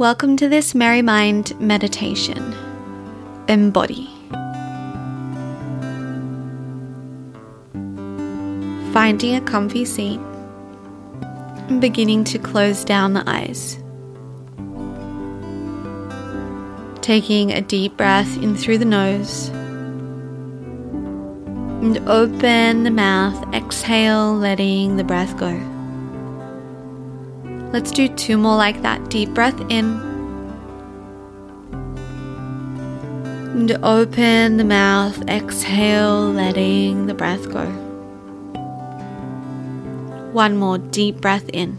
Welcome to this Merry Mind meditation. Embody. Finding a comfy seat and beginning to close down the eyes. Taking a deep breath in through the nose and open the mouth, exhale, letting the breath go. Let's do two more like that. Deep breath in. And open the mouth, exhale, letting the breath go. One more deep breath in.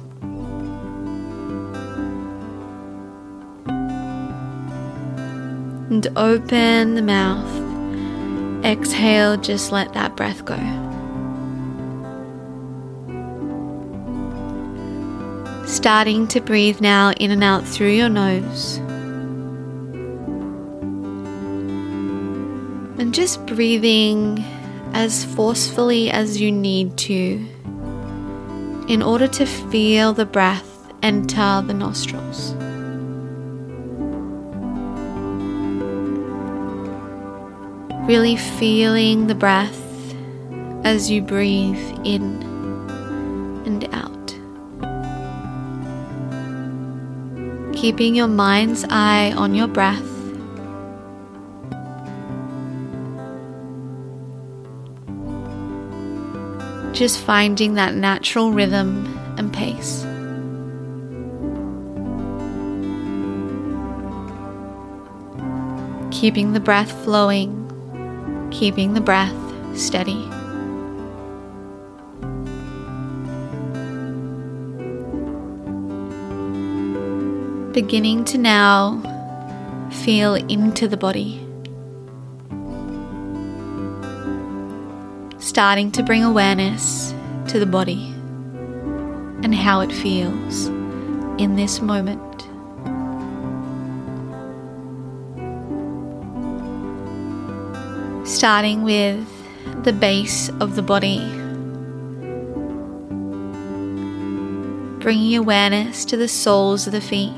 And open the mouth. Exhale, just let that breath go. Starting to breathe now in and out through your nose. And just breathing as forcefully as you need to in order to feel the breath enter the nostrils. Really feeling the breath as you breathe in Keeping your mind's eye on your breath. Just finding that natural rhythm and pace. Keeping the breath flowing keeping the breath steady. Beginning to now feel into the body. Starting to bring awareness to the body and how it feels in this moment. starting with the base of the body. Bringing awareness to the soles of the feet,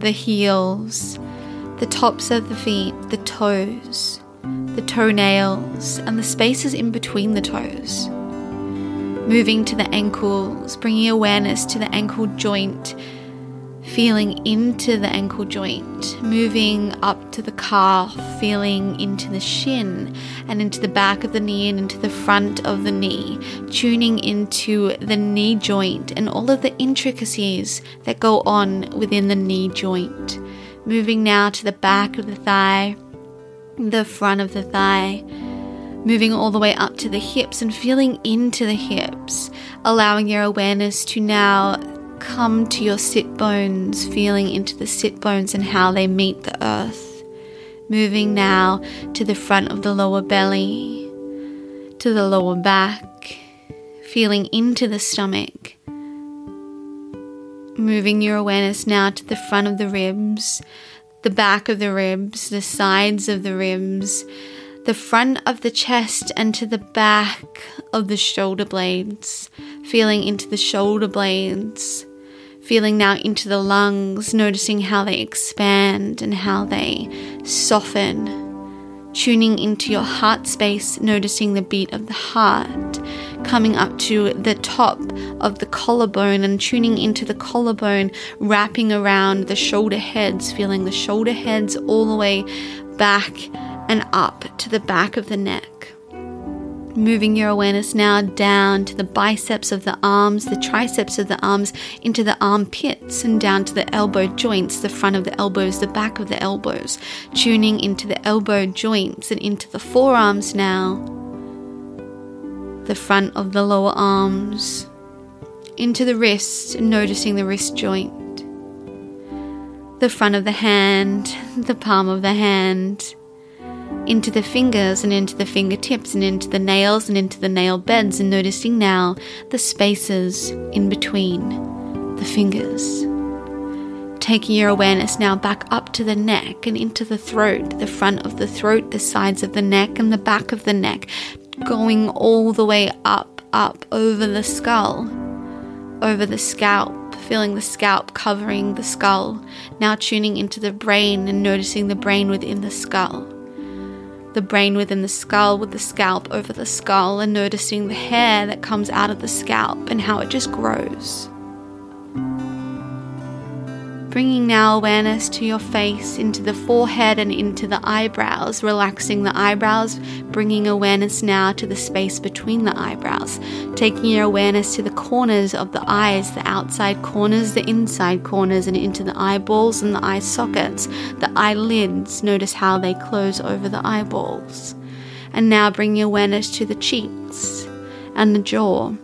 the heels, the tops of the feet, the toes, the toenails, and the spaces in between the toes. Moving to the ankles, bringing awareness to the ankle joint feeling into the ankle joint, moving up to the calf, feeling into the shin and into the back of the knee and into the front of the knee, tuning into the knee joint and all of the intricacies that go on within the knee joint. Moving now to the back of the thigh, the front of the thigh moving all the way up to the hips and feeling into the hips, allowing your awareness to now come to your sit bones, feeling into the sit bones and how they meet the earth. Moving now to the front of the lower belly, to the lower back, feeling into the stomach. Moving your awareness now to the front of the ribs, the back of the ribs, the sides of the ribs, the front of the chest, and to the back of the shoulder blades. Feeling into the shoulder blades, feeling now into the lungs, noticing how they expand and how they soften. Tuning into your heart space, noticing the beat of the heart, coming up to the top of the collarbone and tuning into the collarbone, wrapping around the shoulder heads, feeling the shoulder heads all the way back and up to the back of the neck. Moving your awareness now down to the biceps of the arms, the triceps of the arms, into the armpits, and down to the elbow joints, the front of the elbows, the back of the elbows. Tuning into the elbow joints and into the forearms now, the front of the lower arms, into the wrists, noticing the wrist joint, the front of the hand, the palm of the hand into the fingers and into the fingertips and into the nails and into the nail beds, and noticing now the spaces in between the fingers. Taking your awareness now back up to the neck and into the throat, the front of the throat, the sides of the neck, and the back of the neck, going all the way up, up over the skull, over the scalp, feeling the scalp covering the skull, now tuning into the brain and noticing the brain within the skull the brain within the skull with the scalp over the skull and noticing the hair that comes out of the scalp and how it just grows. Bringing now awareness to your face, into the forehead and into the eyebrows, relaxing the eyebrows, bringing awareness now to the space between the eyebrows, taking your awareness to the corners of the eyes, the outside corners, the inside corners, and into the eyeballs and the eye sockets, the eyelids. Notice how they close over the eyeballs. And now bringing awareness to the cheeks and the jaw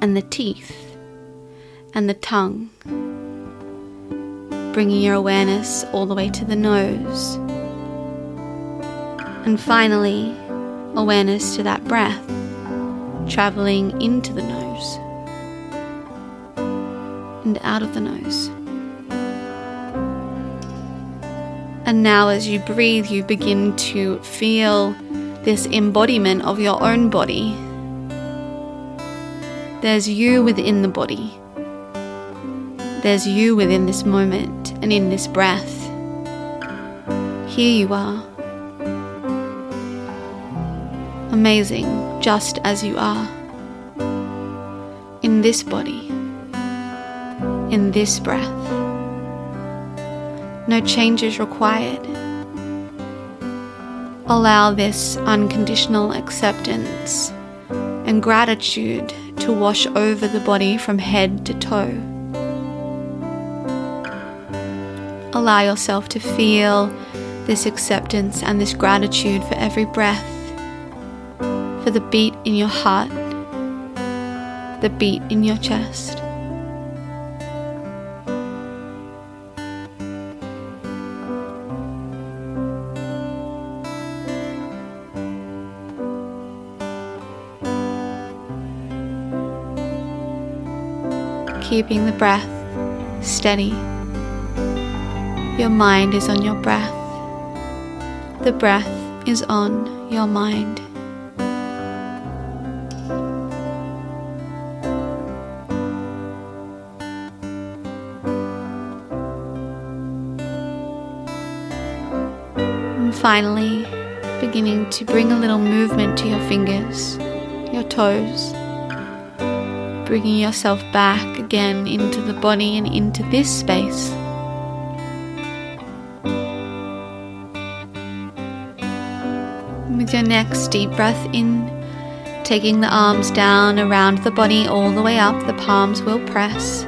and the teeth and the tongue bringing your awareness all the way to the nose. And finally, awareness to that breath traveling into the nose and out of the nose. And now, as you breathe, you begin to feel this embodiment of your own body. There's you within the body. There's you within this moment and in this breath. Here you are. Amazing, just as you are. In this body. In this breath. No changes required. Allow this unconditional acceptance and gratitude to wash over the body from head to toe. Allow yourself to feel this acceptance and this gratitude for every breath, for the beat in your heart, the beat in your chest. Keeping the breath steady. Your mind is on your breath. The breath is on your mind. And finally, beginning to bring a little movement to your fingers, your toes, bringing yourself back again into the body and into this space your next deep breath in, taking the arms down around the body all the way up, the palms will press.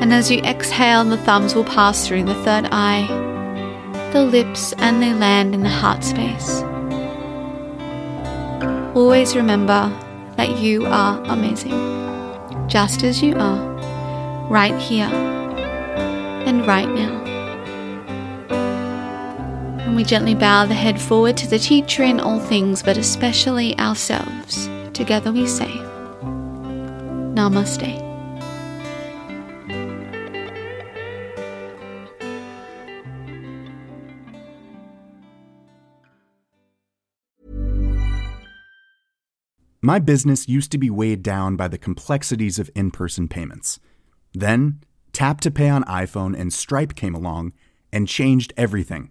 And as you exhale, the thumbs will pass through the third eye, the lips, and they land in the heart space. Always remember that you are amazing, just as you are, right here and right now and we gently bow the head forward to the teacher in all things, but especially ourselves. Together we say, Namaste. My business used to be weighed down by the complexities of in person payments. Then, Tap to Pay on iPhone and Stripe came along and changed everything.